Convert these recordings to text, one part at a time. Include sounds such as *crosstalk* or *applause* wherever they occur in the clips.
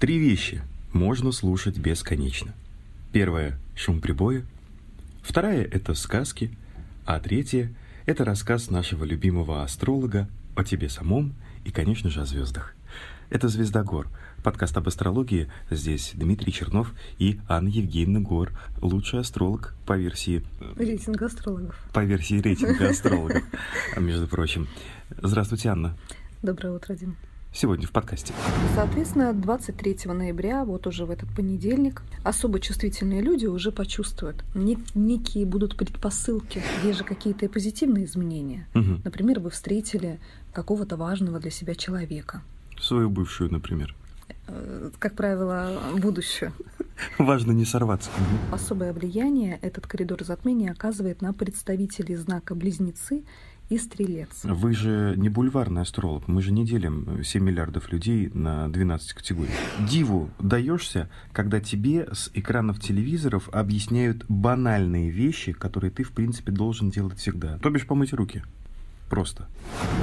Три вещи можно слушать бесконечно. Первая – шум прибоя. Вторая – это сказки. А третья – это рассказ нашего любимого астролога о тебе самом и, конечно же, о звездах. Это «Звезда гор», подкаст об астрологии. Здесь Дмитрий Чернов и Анна Евгеньевна Гор, лучший астролог по версии... Рейтинга астрологов. По версии рейтинга астрологов, между прочим. Здравствуйте, Анна. Доброе утро, Дим сегодня в подкасте. Соответственно, 23 ноября, вот уже в этот понедельник, особо чувствительные люди уже почувствуют. Некие будут предпосылки, есть же какие-то позитивные изменения. Угу. Например, вы встретили какого-то важного для себя человека. Свою бывшую, например. Э, как правило, будущее. Важно не сорваться. Особое влияние этот коридор затмения оказывает на представителей знака Близнецы и стрелец. Вы же не бульварный астролог, мы же не делим 7 миллиардов людей на 12 категорий. Диву даешься, когда тебе с экранов телевизоров объясняют банальные вещи, которые ты, в принципе, должен делать всегда. То бишь помыть руки. Просто.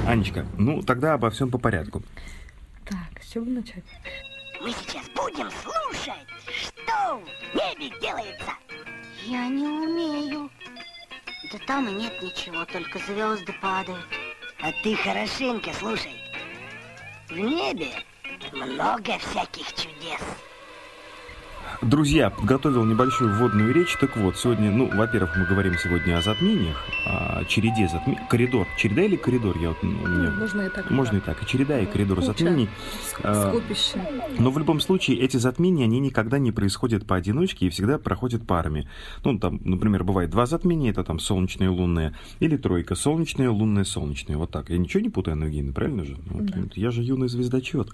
Анечка, ну тогда обо всем по порядку. Так, с чего начать? Мы сейчас будем слушать, что в небе делается. Я не умею. Да там и нет ничего, только звезды падают. А ты хорошенько слушай. В небе много всяких чудес. Друзья, подготовил небольшую вводную речь. Так вот, сегодня, ну, во-первых, мы говорим сегодня о затмениях, о череде затмений. Коридор. Череда или коридор? Я вот, ну, меня... Можно и так. Можно и так. И череда, и коридор Куча. затмений. А, скопище. Но в любом случае эти затмения, они никогда не происходят поодиночке и всегда проходят парами. Ну, там, например, бывает два затмения, это там солнечное, лунное, или тройка, солнечное, лунное, солнечное. Вот так. Я ничего не путаю, Анна правильно же? Вот, да. Я же юный звездочет.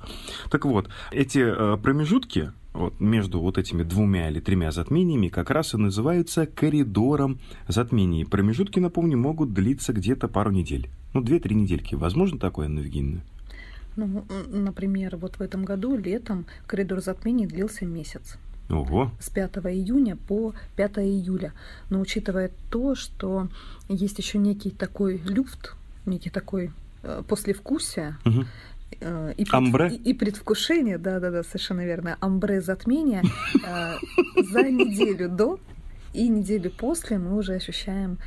Так вот, эти э, промежутки, вот между вот этими двумя или тремя затмениями как раз и называются коридором затмений. Промежутки, напомню, могут длиться где-то пару недель. Ну, две-три недельки. Возможно такое, Анна Евгеньевна? Ну, например, вот в этом году летом коридор затмений длился месяц. Ого. С 5 июня по 5 июля. Но учитывая то, что есть еще некий такой люфт, некий такой э, послевкусие, угу. Э, и, амбре? И, и предвкушение, да-да-да, совершенно верно, амбре затмения э, за неделю до и неделю после мы уже ощущаем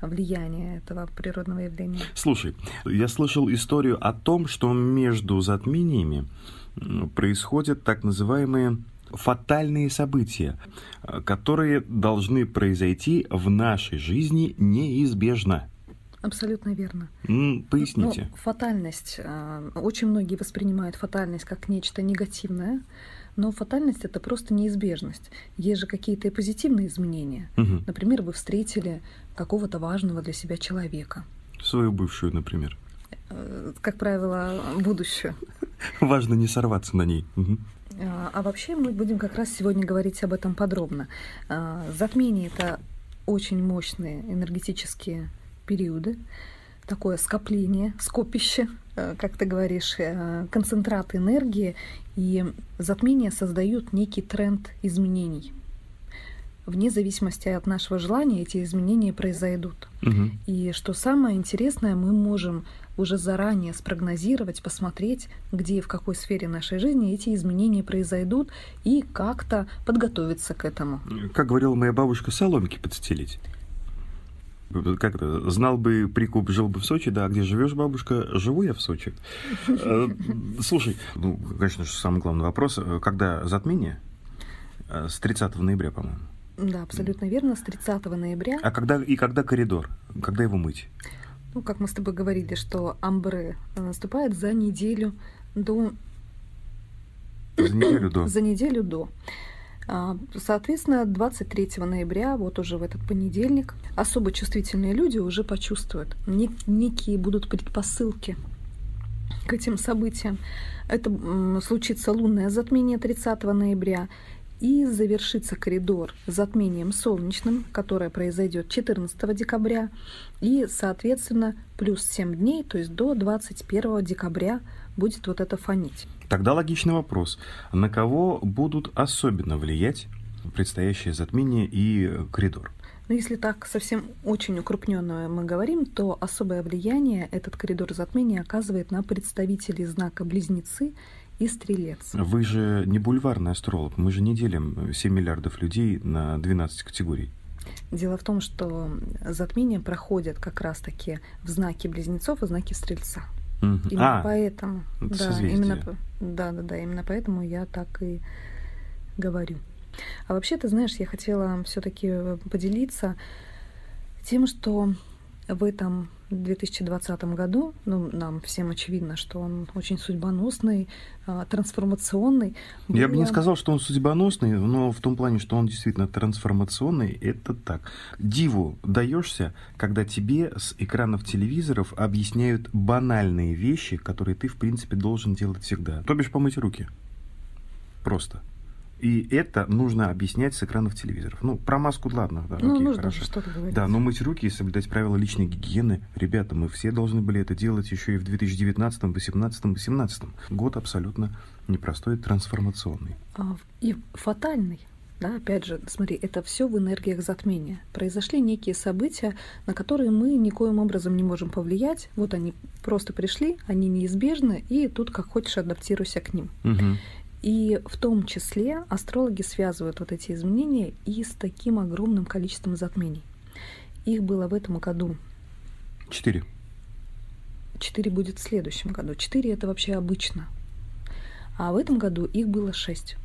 влияние этого природного явления. Слушай, я слышал историю о том, что между затмениями происходят так называемые фатальные события, э, которые должны произойти в нашей жизни неизбежно. Абсолютно верно. Mm, поясните. Ну, фатальность. А, очень многие воспринимают фатальность как нечто негативное, но фатальность это просто неизбежность. Есть же какие-то и позитивные изменения. Угу. Например, вы встретили какого-то важного для себя человека. Свою бывшую, например. Э, как правило, будущее. *laughs* Важно не сорваться на ней. Угу. А вообще мы будем как раз сегодня говорить об этом подробно. Затмение это очень мощные энергетические периоды, такое скопление, скопище, э, как ты говоришь, э, концентрат энергии, и затмения создают некий тренд изменений. Вне зависимости от нашего желания эти изменения произойдут. Угу. И что самое интересное, мы можем уже заранее спрогнозировать, посмотреть, где и в какой сфере нашей жизни эти изменения произойдут, и как-то подготовиться к этому. Как говорила моя бабушка, соломки подстелить как это, знал бы прикуп, жил бы в Сочи, да, а где живешь, бабушка, живу я в Сочи. Э, слушай, ну, конечно же, самый главный вопрос, э, когда затмение? Э, с 30 ноября, по-моему. Да, абсолютно верно, с 30 ноября. А когда и когда коридор? Когда его мыть? Ну, как мы с тобой говорили, что амбре наступает за неделю до... За неделю до. За неделю до. А, соответственно, 23 ноября, вот уже в этот понедельник, особо чувствительные люди уже почувствуют. Некие будут предпосылки к этим событиям. Это случится лунное затмение 30 ноября и завершится коридор затмением солнечным, которое произойдет 14 декабря, и, соответственно, плюс 7 дней, то есть до 21 декабря будет вот это фонить. Тогда логичный вопрос. На кого будут особенно влиять предстоящее затмение и коридор? Ну, если так совсем очень укрупненно мы говорим, то особое влияние этот коридор затмения оказывает на представителей знака Близнецы и Стрелец. Вы же не бульварный астролог, мы же не делим 7 миллиардов людей на 12 категорий. Дело в том, что затмения проходят как раз-таки в знаке близнецов и знаке стрельца. Мгм. Именно А, поэтому, это да, созвездие. именно, да, да, да, именно поэтому я так и говорю. А вообще, ты знаешь, я хотела все-таки поделиться тем, что в этом 2020 году, ну, нам всем очевидно, что он очень судьбоносный, а, трансформационный. Я бы не было- сказал, что он судьбоносный, но в том плане, что он действительно трансформационный, это так. Диву даешься, когда тебе с экранов телевизоров объясняют банальные вещи, которые ты, в принципе, должен делать всегда. То бишь помыть руки. Просто. И это нужно объяснять с экранов телевизоров. Ну, про маску, ладно, да, Ну, окей, нужно хорошо. же что-то говорить. Да, но мыть руки и соблюдать правила личной гигиены, ребята, мы все должны были это делать еще и в 2019, 2018, 2018. Год абсолютно непростой, трансформационный. А, и фатальный. Да, опять же, смотри, это все в энергиях затмения. Произошли некие события, на которые мы никоим образом не можем повлиять. Вот они просто пришли, они неизбежны, и тут как хочешь адаптируйся к ним. Мгм. И в том числе астрологи связывают вот эти изменения и с таким огромным количеством затмений. Их было в этом году Четыре. 4 будет в следующем году. 4 это вообще обычно. А в этом году их было 6.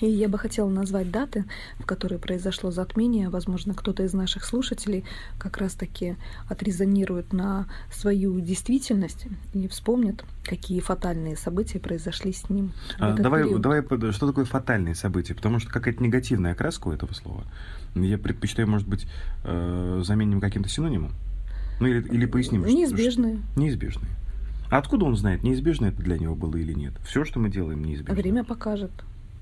И я бы хотела назвать даты, в которые произошло затмение. Возможно, кто-то из наших слушателей как раз-таки отрезонирует на свою действительность и вспомнит, какие фатальные события произошли с ним. А, давай, период. давай, что такое фатальные события? Потому что какая-то негативная окраска у этого слова. Я предпочитаю, может быть, э, заменим каким-то синонимом? Ну или, или поясним. что- Неизбежные. что- неизбежные. А откуда он знает, неизбежно это для него было или нет? Все, что мы делаем, неизбежно. Время покажет.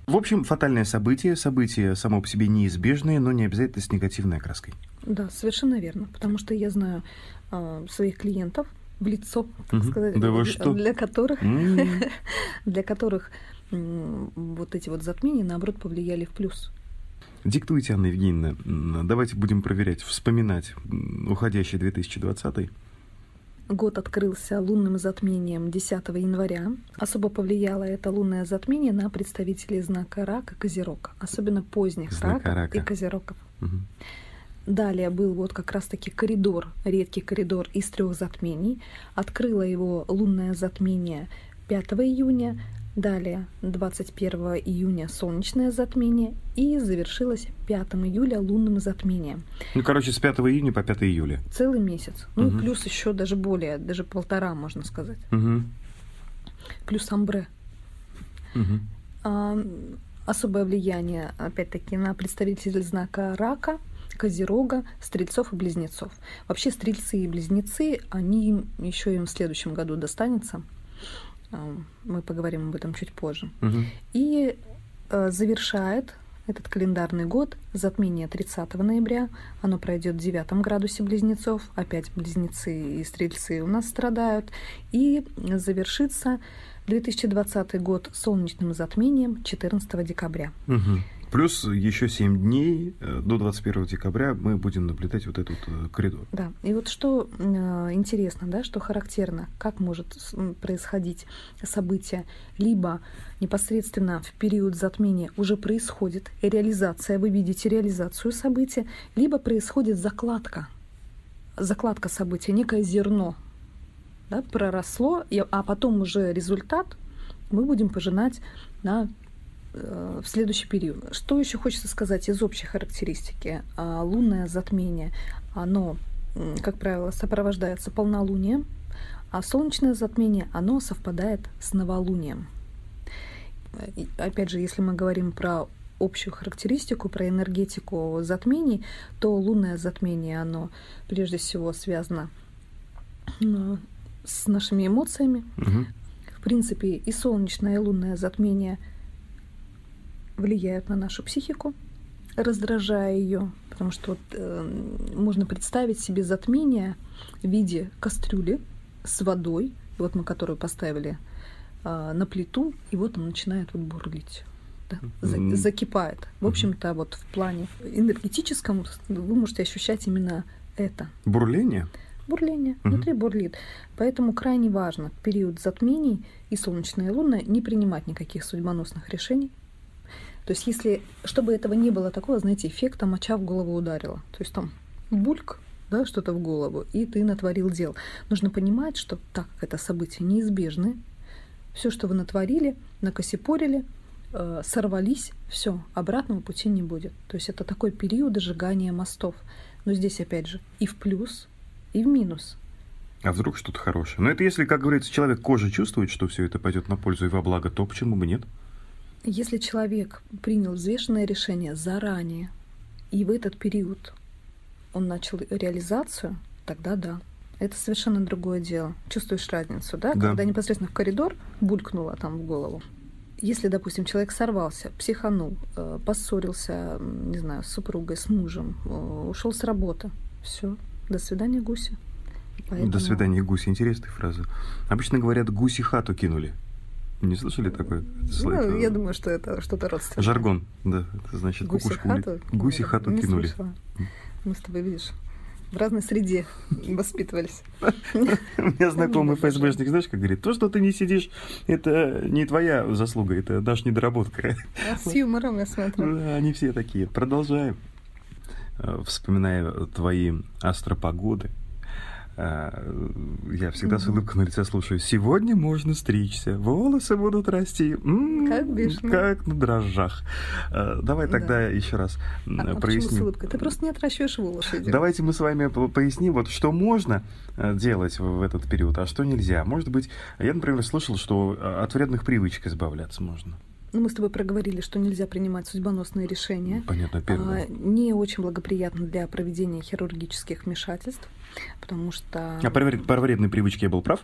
В общем, фатальное событие, событие само по себе неизбежное, но не обязательно с негативной окраской. Да, совершенно верно. Потому что я знаю а, своих клиентов в лицо, так Мгм. сказать, Да для- что? для которых М. *laughs* для которых м, вот эти вот затмения, наоборот, повлияли в плюс. Диктуйте, Анна Евгеньевна. Давайте будем проверять, вспоминать уходящий 2020. Год открылся лунным затмением 10 января. Особо повлияло это лунное затмение на представителей знака Рака Козерога, особенно поздних Знака раков Рака. и Козерогов. Мгм. Далее был вот как раз-таки коридор, редкий коридор из трех затмений. Открыло его лунное затмение 5 июня, далее 21 июня солнечное затмение и завершилось 5 июля лунным затмением. Ну, короче, с 5 июня по 5 июля. Целый месяц. Ну и плюс еще даже более, даже полтора, можно сказать. Мгм. Плюс амбре. Мгм. А, особое влияние, опять-таки, на представителей знака рака, Козерога, Стрельцов и Близнецов. Вообще Стрельцы и Близнецы, они еще им в следующем году достанется. А, Мы поговорим об этом чуть позже. Мгм. И э, завершает этот календарный год затмение 30 ноября. Оно пройдет в 9 градусе близнецов. Опять близнецы и стрельцы у нас страдают. И завершится 2020 год солнечным затмением 14 декабря. Мгм. Плюс еще 7 дней э, до 21 декабря мы будем наблюдать вот этот э, коридор. Да, и вот что э, интересно, да, что характерно, как может происходить событие, либо непосредственно в период затмения уже происходит реализация, вы видите реализацию события, либо происходит закладка, закладка события, некое зерно, да, проросло, а потом уже результат мы будем пожинать на в следующий период. Что еще хочется сказать из общей характеристики? А, Лунное затмение, оно, как правило, сопровождается полнолунием, а солнечное затмение, оно совпадает с новолунием. Э, И, опять же, если мы говорим про общую характеристику, про энергетику затмений, то лунное затмение, оно прежде всего связано э, с нашими эмоциями, Мгм. в принципе, и солнечное, и лунное затмение влияют на нашу психику, раздражая ее, потому что вот, э, можно представить себе затмение в виде кастрюли с водой, вот мы которую поставили э, на плиту, и вот он начинает вот бурлить. да, Мгм. закипает. В общем-то, вот в плане энергетическом вы можете ощущать именно это. Бурление? Бурление. Внутри бурлит. Поэтому крайне важно в период затмений и солнечное и лунное не принимать никаких судьбоносных решений. То есть если, чтобы этого не было такого, знаете, эффекта моча в голову ударила. То есть там бульк, да, что-то в голову, и ты натворил дел. Нужно понимать, что так как это события неизбежны, все, что вы натворили, накосипорили, э, сорвались, все, обратного пути не будет. То есть это такой период сжигания мостов. Но здесь, опять же, и в плюс, и в минус. А вдруг что-то хорошее? Но это если, как говорится, человек кожа чувствует, что все это пойдет на пользу и во благо, то почему бы нет? Если человек принял взвешенное решение заранее, и в этот период он начал реализацию, тогда да. Это совершенно другое дело. Чувствуешь разницу, да? Да. Когда непосредственно в коридор булькнуло там в голову. Если, допустим, человек сорвался, психанул, э, поссорился, не знаю, с супругой, с мужем, э, ушел с работы, все, до свидания, гуси. Поэтому- До свидания, гуси. Интересная фраза. Обычно говорят, гуси хату кинули. Не слышали такое? Ну, Это я думаю, что это что-то родственное. Жаргон, да. Это значит, Гуси кукушку хату? Гуси Ну, хату не кинули. слышала. Мы с тобой, видишь, в разной среде воспитывались. У меня знакомый ФСБшник, знаешь, как говорит, то, что ты не сидишь, это не твоя заслуга, это наша недоработка. А С юмором, я смотрю. Да, Они все такие. Продолжаем. Э, Вспоминая твои астропогоды, я всегда с улыбкой на лице слушаю. Сегодня можно стричься, волосы будут расти. М, Как бешеные. Как на дрожжах. Э, Давай Да. тогда еще раз А, а почему с проясним. улыбкой? Ты просто не отращиваешь волосы. Давайте мы с вами по- поясним, вот что можно э, делать в этот период, а что нельзя. Может быть, я, например, слышал, что от вредных привычек избавляться можно. Ну, мы с тобой проговорили, что нельзя принимать судьбоносные решения. Понятно, первое. А, не очень благоприятно для проведения хирургических вмешательств, потому что... А про, про вредные привычки я был прав?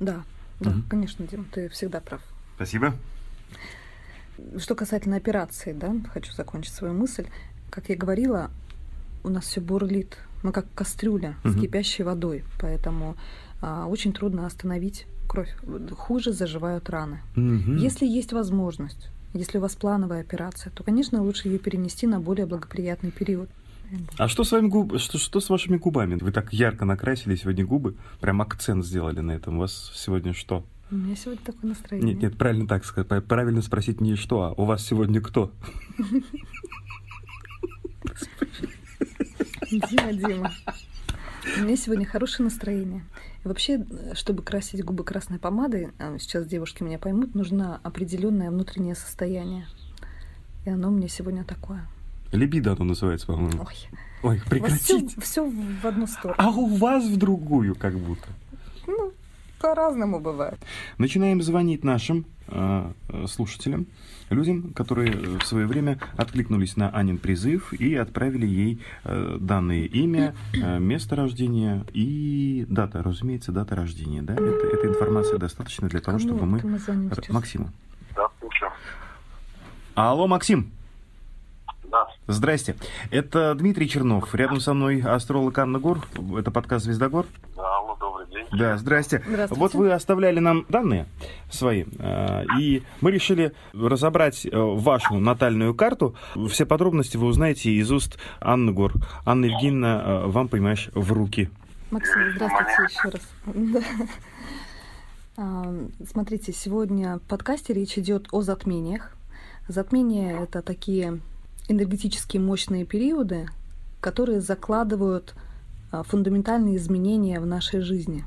Да, да, Мгм. конечно, Дим, ты всегда прав. Спасибо. Что касательно операции, да, хочу закончить свою мысль. Как я говорила, у нас все бурлит. Мы как кастрюля с Мгм. кипящей водой, поэтому очень трудно остановить кровь. Хуже заживают раны. Мгм. Если есть возможность, если у вас плановая операция, то, конечно, лучше ее перенести на более благоприятный период. А что с вами губ... что, что с вашими губами? Вы так ярко накрасили сегодня губы, прям акцент сделали на этом. У вас сегодня что? У меня сегодня такое настроение. Нет, нет, правильно так сказать. Пра- Правильно спросить не что, а у вас сегодня кто? *laughs* Дима, Дима. У меня сегодня хорошее настроение. Вообще, э, чтобы красить губы красной помадой, а, сейчас девушки меня поймут, нужно определенное внутреннее состояние. И оно меня сегодня такое. Либидо оно называется, по-моему. Ой, Ой, прекратите. все, в одну сторону. А у вас в другую как будто. По-разному бывает. Начинаем звонить нашим э, э, слушателям, людям, которые э, в свое время откликнулись на Анин призыв и отправили ей э, данные имя, э, место рождения и дата, разумеется, дата рождения. Да? Это, эта информация достаточно для того, чтобы мы... сейчас? Максиму. Да, слушаю. Алло, Максим. Да. Здрасте. Это Дмитрий Чернов. Рядом со мной астролог Анна Гор. Это подкаст «Звездогор». Да, алло, добрый день. Да, здрасте. Здравствуйте. Вот вы оставляли нам данные свои, э, и мы решили разобрать э, вашу натальную карту. Все подробности вы узнаете из уст Анны Гор. Анна Евгеньевна, э, вам, понимаешь, в руки. Максим, здравствуйте еще раз. *laughs* А, Смотрите, сегодня в подкасте речь идет о затмениях. Затмения это такие энергетически мощные периоды, которые закладывают а, фундаментальные изменения в нашей жизни.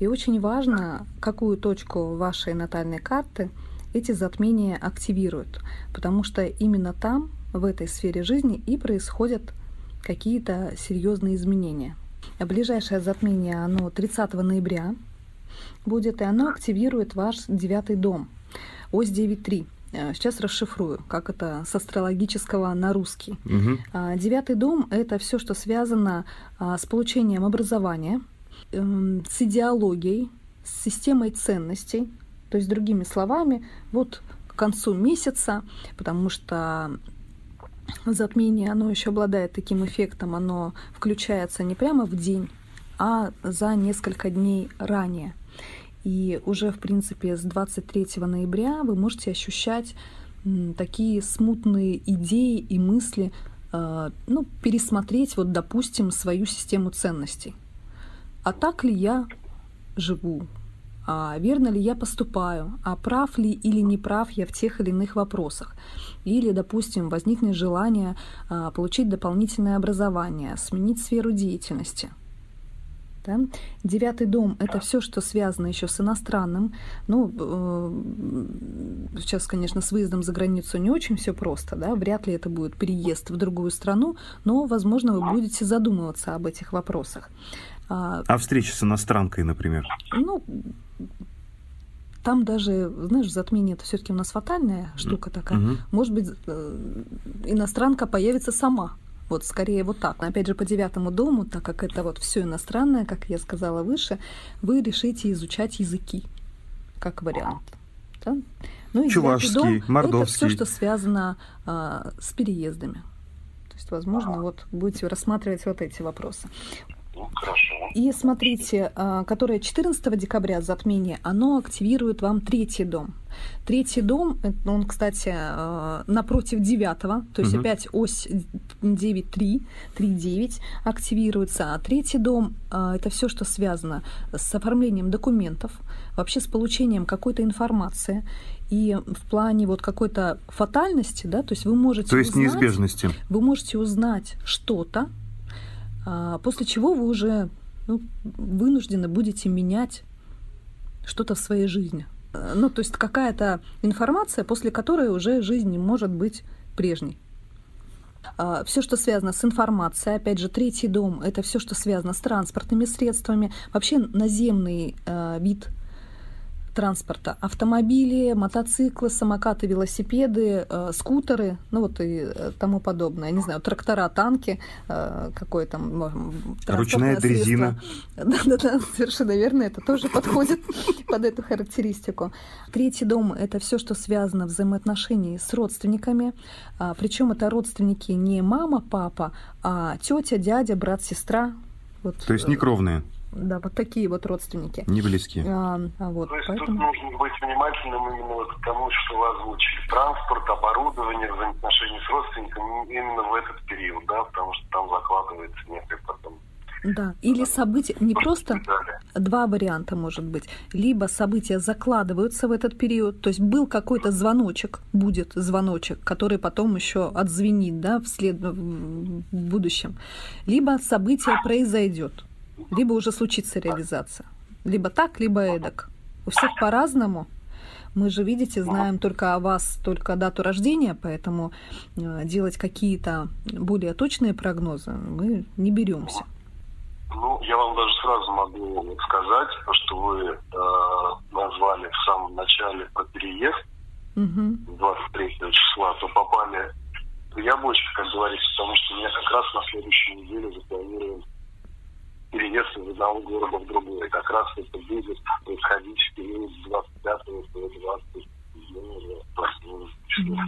И очень важно, какую точку вашей натальной карты эти затмения активируют, потому что именно там, в этой сфере жизни, и происходят какие-то серьезные изменения. А Ближайшее затмение, оно 30 ноября будет, и оно активирует ваш девятый дом, ось 9.3. Э, Сейчас расшифрую, как это с астрологического на русский. А, Девятый дом — это все, что связано а, с получением образования, эм, с идеологией, с системой ценностей. То есть, другими словами, вот к концу месяца, потому что затмение, оно еще обладает таким эффектом, оно включается не прямо в день, а за несколько дней ранее. И уже, в принципе, с 23 ноября вы можете ощущать такие смутные идеи и мысли, э, ну, пересмотреть, вот, допустим, свою систему ценностей. а так ли я живу, а верно ли я поступаю, а прав ли или не прав я в тех или иных вопросах. Или, допустим, возникнет желание а, получить дополнительное образование, сменить сферу деятельности – да? Девятый дом – это все, что связано еще с иностранным. Ну, э, сейчас, конечно, с выездом за границу не очень все просто, да, вряд ли это будет переезд в другую страну, но, возможно, вы будете задумываться об этих вопросах. А, а встреча с иностранкой, например? Ну, там даже, знаешь, затмение это все-таки у нас фатальная штука такая. Угу. Может быть, э, иностранка появится сама вот скорее вот так. Опять же, по девятому дому, так как это вот все иностранное, как я сказала выше, вы решите изучать языки как вариант. Да? Ну и Чувашский, дом, мордовский. Это все, что связано а, с переездами. То есть, возможно, вот будете рассматривать вот эти вопросы. Ну, хорошо. И смотрите, а, которое 14 декабря затмение, оно активирует вам третий дом. Третий дом, он, кстати, а, напротив девятого, то есть угу. опять ось 9-3, 3-9 активируется. А третий дом а, это все, что связано с оформлением документов, вообще с получением какой-то информации. И в плане вот какой-то фатальности, да, то есть вы можете То есть узнать, неизбежности. Вы можете узнать что-то, после чего вы уже ну, вынуждены будете менять что-то в своей жизни. Ну, то есть какая-то информация, после которой уже жизнь не может быть прежней. А, все, что связано с информацией, опять же, третий дом, это все, что связано с транспортными средствами, вообще наземный вид транспорта. Автомобили, мотоциклы, самокаты, велосипеды, э, скутеры, ну вот и э, тому подобное. Не знаю, трактора, танки, э, какое там Ручная дрезина. *laughs* Да-да-да, совершенно верно, это тоже подходит *laughs* под эту характеристику. Третий дом – это все, что связано в взаимоотношении с родственниками. А, Причем это родственники не мама, папа, а тетя, дядя, брат, сестра. Вот. То есть некровные. Да, вот такие вот родственники. Не близкие. А, а вот, То есть поэтому... тут нужно быть внимательным именно вот к тому, что вы озвучили. Транспорт, оборудование, взаимоотношения с родственниками именно в этот период, да, потому что там закладывается некое потом да, или события, не просто два варианта может быть. Либо события закладываются в этот период, то есть был какой-то звоночек, будет звоночек, который потом еще отзвенит да, вслед, в будущем. Либо событие произойдет либо уже случится реализация. Либо так, либо эдак. У всех по-разному. Мы же, видите, знаем только о вас, только дату рождения, поэтому э, делать какие-то более точные прогнозы мы не беремся. Ну, я вам даже сразу могу сказать, что вы э, назвали в самом начале про переезд угу. 23 числа, то попали в яблочко, как говорится, потому что у меня как раз на следующей неделе запланирован переезд из одного города в другой. Как раз это будет происходить в период с 25 по 20 числа.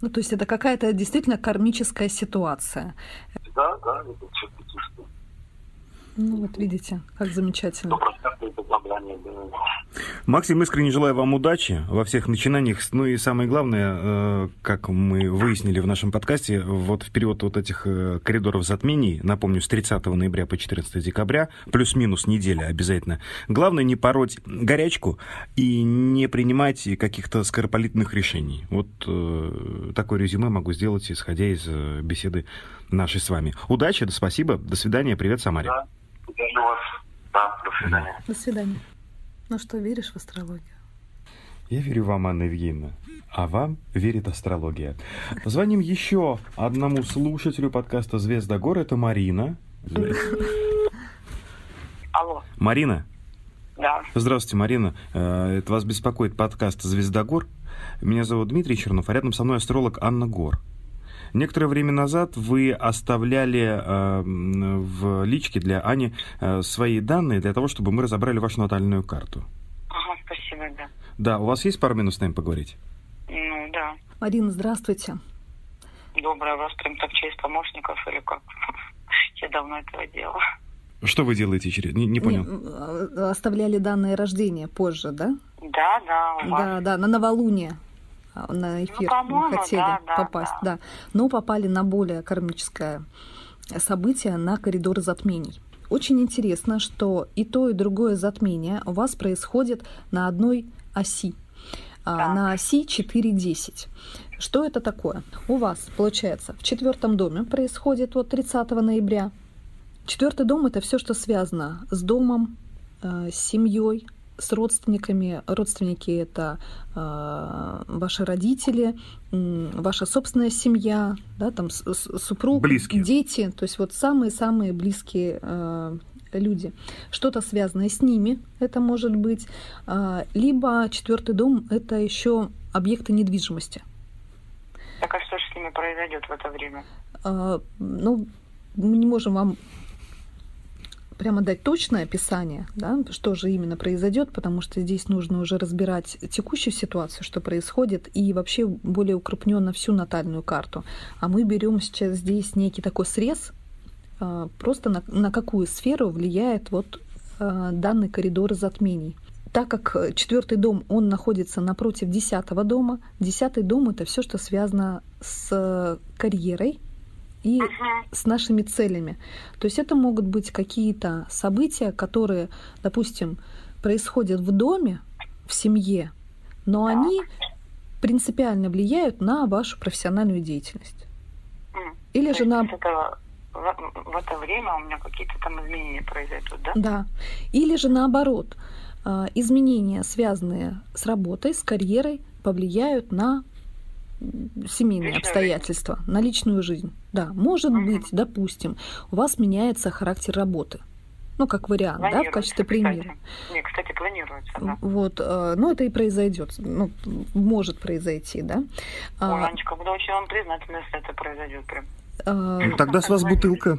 Ну, то есть это какая-то действительно кармическая ситуация. Да, да, это все. Ну, вот видите, как замечательно. 100% это задание, да. Максим, искренне желаю вам удачи во всех начинаниях. Ну и самое главное, э, как мы выяснили в нашем подкасте, вот в период вот этих э, коридоров затмений, напомню, с 30 ноября по 14 декабря, плюс-минус неделя обязательно, главное не пороть горячку и не принимать каких-то скоропалительных решений. Вот э, такое резюме могу сделать, исходя из беседы нашей с вами. Удачи, да, спасибо, до свидания, привет, Самаре. Да, вас. Да, до свидания. До свидания. Ну что, веришь в астрологию? Я верю вам, Анна Евгеньевна. А вам верит астрология. Позвоним еще одному слушателю подкаста «Звезда гор». Это Марина. Алло. Марина? Да. Здравствуйте, Марина. Э, это вас беспокоит подкаст «Звезда гор». Меня зовут Дмитрий Чернов, а рядом со мной астролог Анна Гор. Некоторое время назад вы оставляли э, в личке для Ани э, свои данные для того, чтобы мы разобрали вашу натальную карту. Ага, спасибо, да. Да, у вас есть пару минут с нами поговорить? Ну, да. Марина, здравствуйте. Доброе, у вас прям так через помощников или как? *laughs* Я давно этого делала. Что вы делаете через... Не, не понял. Не, э, оставляли данные рождения позже, да? Да, да. У вас. Да, да, на новолуние. А, на эфир ну, хотели да, да, попасть, да. да. Но попали на более кармическое событие, на коридор затмений. очень интересно, что и то, и другое затмение у вас происходит на одной оси. Да. На оси 4.10. Что это такое? У вас, получается, в четвертом доме происходит вот 30 ноября. Четвертый дом это все, что связано с домом, э, с семьей, с родственниками. Родственники это э, ваши родители, э, ваша собственная семья, да, там супруг, близкие. дети, то есть вот самые-самые близкие э, люди. Что-то связанное с ними, это может быть, э, либо четвертый дом это еще объекты недвижимости. Так а что же с ними произойдет в это время? Э, ну, мы не можем вам прямо дать точное описание, да, что же именно произойдет, потому что здесь нужно уже разбирать текущую ситуацию, что происходит, и вообще более укрупненно всю натальную карту. А мы берем сейчас здесь некий такой срез, а, просто на, на какую сферу влияет вот а, данный коридор затмений. Так как четвертый дом, он находится напротив десятого дома, десятый дом это все, что связано с карьерой, и uh с нашими целями. То есть это могут быть какие-то события, которые, допустим, происходят в доме, в семье, но они принципиально влияют на вашу профессиональную деятельность. Или То же на... Это, в, в это время у меня какие-то там изменения произойдут, да? Да. Или же наоборот, а, изменения, связанные с работой, с карьерой, повлияют на семейные Личная обстоятельства, жизнь. на личную жизнь. Да, может угу. быть, допустим, у вас меняется характер работы. Ну, как вариант, да, в качестве примера. Не, кстати, планируется, да. Вот, э, ну, это и произойдет, ну, может произойти, да. А, Ой, Анечка, буду очень вам признательна, если это произойдет прям. А... Ну, тогда с вас бутылка.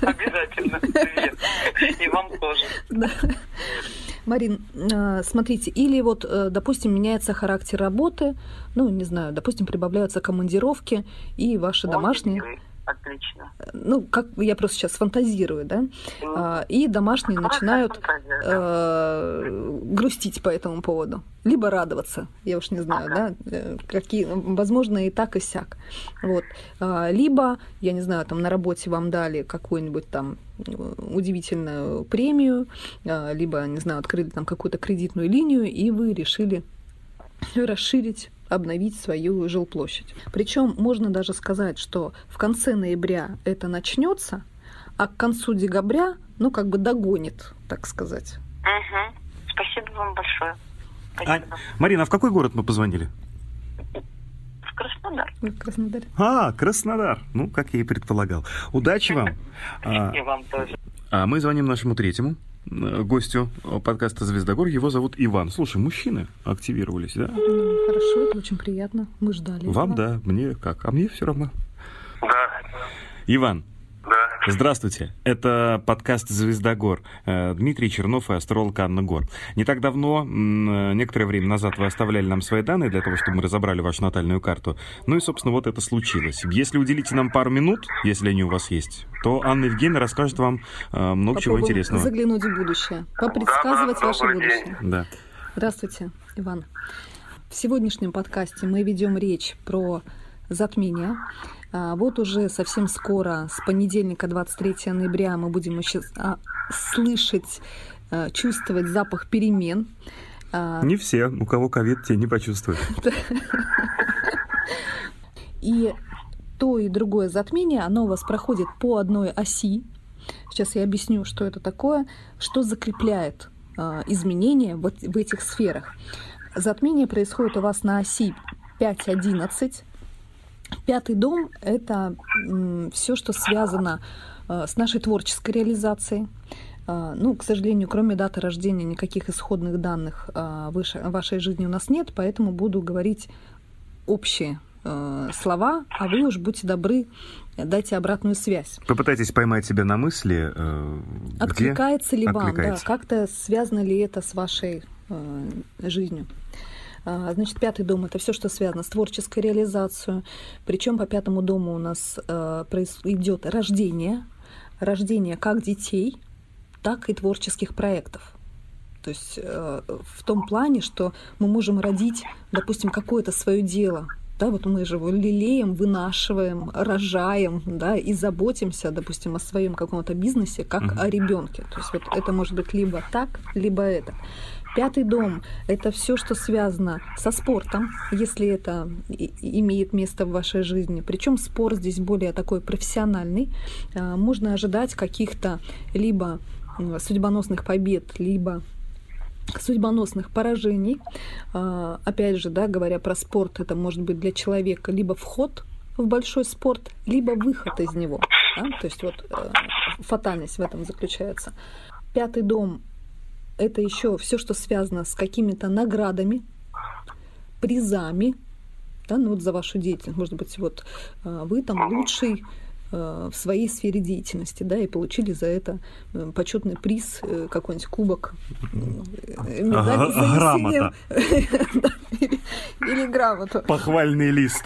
Обязательно. И вам тоже. Марин, э, смотрите, или вот, э, допустим, меняется характер работы, ну, не знаю, допустим, прибавляются командировки, и ваши домашние... Отлично. Ну, как я просто сейчас фантазирую, да? Mm. И домашние Хорошая начинают фантазия, да. э, грустить по этому поводу. Либо радоваться, я уж не знаю, ага. да, э, какие, возможно, и так, и сяк. Вот. А, либо, я не знаю, там на работе вам дали какую-нибудь там удивительную премию, а, либо, не знаю, открыли там какую-то кредитную линию, и вы решили расширить обновить свою жилплощадь. Причем можно даже сказать, что в конце ноября это начнется, а к концу декабря, ну, как бы догонит, так сказать. Угу. Спасибо вам большое. Спасибо. А, Марина, а в какой город мы позвонили? В Краснодар. В Краснодар. А, Краснодар. Ну, как я и предполагал. Удачи вам. *laughs* И вам тоже. А мы звоним нашему третьему гостю подкаста «Звездогор». Его зовут Иван. Слушай, мужчины активировались, да? Хорошо, это очень приятно. Мы ждали. Вам, этого. да, мне как? А мне все равно. Да. Иван, да. Здравствуйте, это подкаст «Звездогор». Э, Дмитрий Чернов и астролог Анна Гор. Не так давно, некоторое время назад, вы оставляли нам свои данные для того, чтобы мы разобрали вашу натальную карту. Ну и, собственно, вот это случилось. Если уделите нам пару минут, если они у вас есть, то Анна Евгеньевна расскажет вам э, много Попробуем чего интересного. заглянуть в будущее, попредсказывать да, ваше будущее. Да. Здравствуйте, Иван. В сегодняшнем подкасте мы ведем речь про затмение, а, вот уже совсем скоро, с понедельника 23 ноября, мы будем еще а, слышать, а, чувствовать запах перемен. Не все, у кого ковид, те не почувствуют. *laughs* И то и другое затмение, оно у вас проходит по одной оси. Сейчас я объясню, что это такое, что закрепляет изменения вот в этих сферах. Затмение происходит у вас на оси 5.11, Пятый дом — это все, что связано э, с нашей творческой реализацией. Э, ну, к сожалению, кроме даты рождения никаких исходных данных э, в вашей жизни у нас нет, поэтому буду говорить общие слова, а вы уж будьте добры, дайте обратную связь. Попытайтесь поймать себя на мысли, Откликается где ли вам, да, как-то связано ли это с вашей жизнью. А, значит, пятый дом это все, что связано с творческой реализацией. Причем по пятому дому у нас а, идет рождение, рождение как детей, так и творческих проектов. То есть а, в том плане, что мы можем родить, допустим, какое-то свое дело, да, вот мы же его лелеем, вынашиваем, рожаем, да, и заботимся, допустим, о своем каком-то бизнесе, как mm-hmm. о ребенке. То есть вот это может быть либо так, либо это. Пятый дом – это все, что связано со спортом, если это имеет место в вашей жизни. Причем спорт здесь более такой профессиональный. А, можно ожидать каких-то либо судьбоносных побед, либо судьбоносных поражений. А, опять же, да, говоря про спорт, это может быть для человека либо вход в большой спорт, либо выход из него. Да? То есть вот э, фатальность в этом заключается. Пятый дом это еще все, что связано с какими-то наградами, призами, да, ну вот за вашу деятельность. Может быть, вот э, вы там лучший э, в своей сфере деятельности, да, и получили за это э, почетный приз, какой-нибудь кубок, медаль Грамота. *laughs* Или грамоту. Похвальный лист.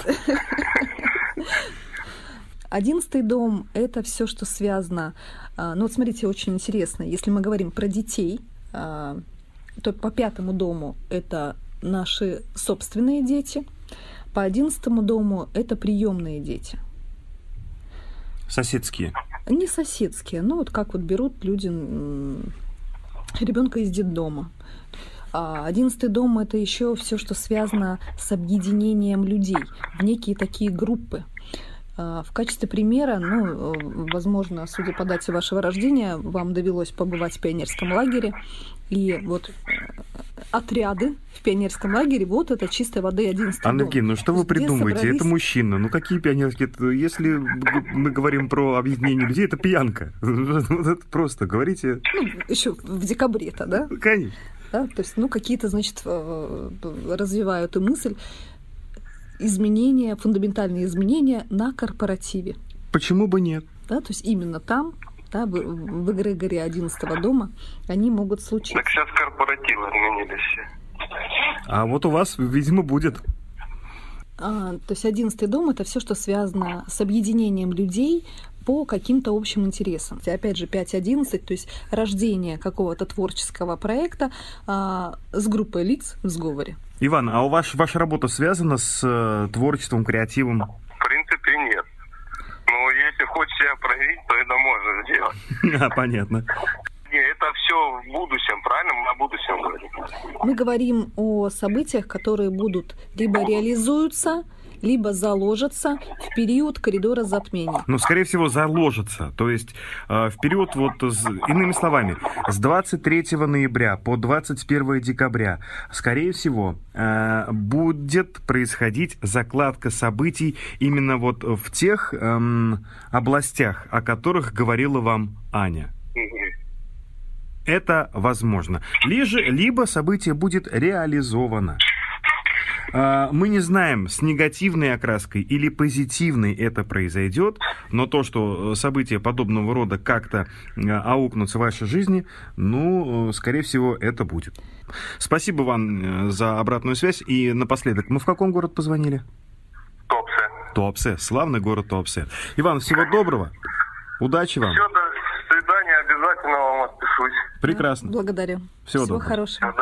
Одиннадцатый дом – это все, что связано. Ну вот смотрите, очень интересно. Если мы говорим про детей, а, то по пятому дому это наши собственные дети, по одиннадцатому дому это приемные дети. Соседские? Не соседские, ну вот как вот берут люди ребенка из детдома. А одиннадцатый дом это еще все, что связано с объединением людей в некие такие группы. А, в качестве примера, ну, э, возможно, судя по дате вашего рождения, вам довелось побывать в пионерском лагере. И вот э, отряды в пионерском лагере, вот это чистой воды 11 Анна Евгеньевна, ну что вы придумываете? Собрались... Это мужчина. Ну какие пионерские? Если мы говорим про объединение людей, это пьянка. *laughs* Это просто говорите... Ну, еще в декабре-то, да? Конечно. Да? То есть, ну, какие-то, значит, э, развивают и мысль изменения, фундаментальные изменения на корпоративе. Почему бы нет? Да, то есть именно там, да, в, в эгрегоре 11 дома, они могут случиться. Так сейчас корпоративы изменились все. А вот у вас, видимо, будет. А, то есть одиннадцатый дом это все, что связано с объединением людей по каким-то общим интересам. Опять же, 5.11, то есть рождение какого-то творческого проекта а, с группой лиц в сговоре. Иван, а у вас ваша работа связана с э, творчеством, креативом? В принципе, нет. Но если хочешь себя проявить, то это можно сделать. *laughs* А, понятно. Не, это все в будущем, правильно? Мы о будущем говорим. Мы говорим о событиях, которые будут либо реализуются, либо заложатся в период коридора затмения. Ну, скорее всего, заложатся. То есть э, в период, вот, иными словами, с 23 ноября по 21 декабря, скорее всего, э, будет происходить закладка событий именно вот в тех эм, областях, о которых говорила вам Аня. Это возможно. Либо, либо событие будет реализовано. А, мы не знаем, с негативной окраской или позитивной это произойдет, но то, что э, события подобного рода как-то э, аукнутся в вашей жизни, ну, э, скорее всего, это будет. Спасибо вам за обратную связь. И напоследок, мы в каком город позвонили? Топсе. Топсе. Славный город Топсе. Иван, всего доброго. Удачи вам. Все, до свидания. Обязательно вам отпишусь. Прекрасно. Благодарю. Всего, Всего доброго. хорошего.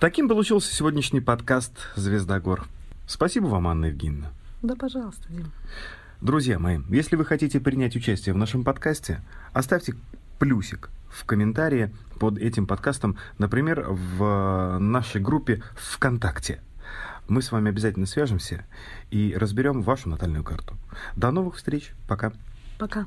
Таким получился сегодняшний подкаст «Звезда гор». Спасибо вам, Анна Евгеньевна. Да, пожалуйста, Дим. Друзья мои, если вы хотите принять участие в нашем подкасте, оставьте плюсик в комментарии под этим подкастом, например, в нашей группе ВКонтакте. Мы с вами обязательно свяжемся и разберем вашу натальную карту. До новых встреч. Пока. Пока.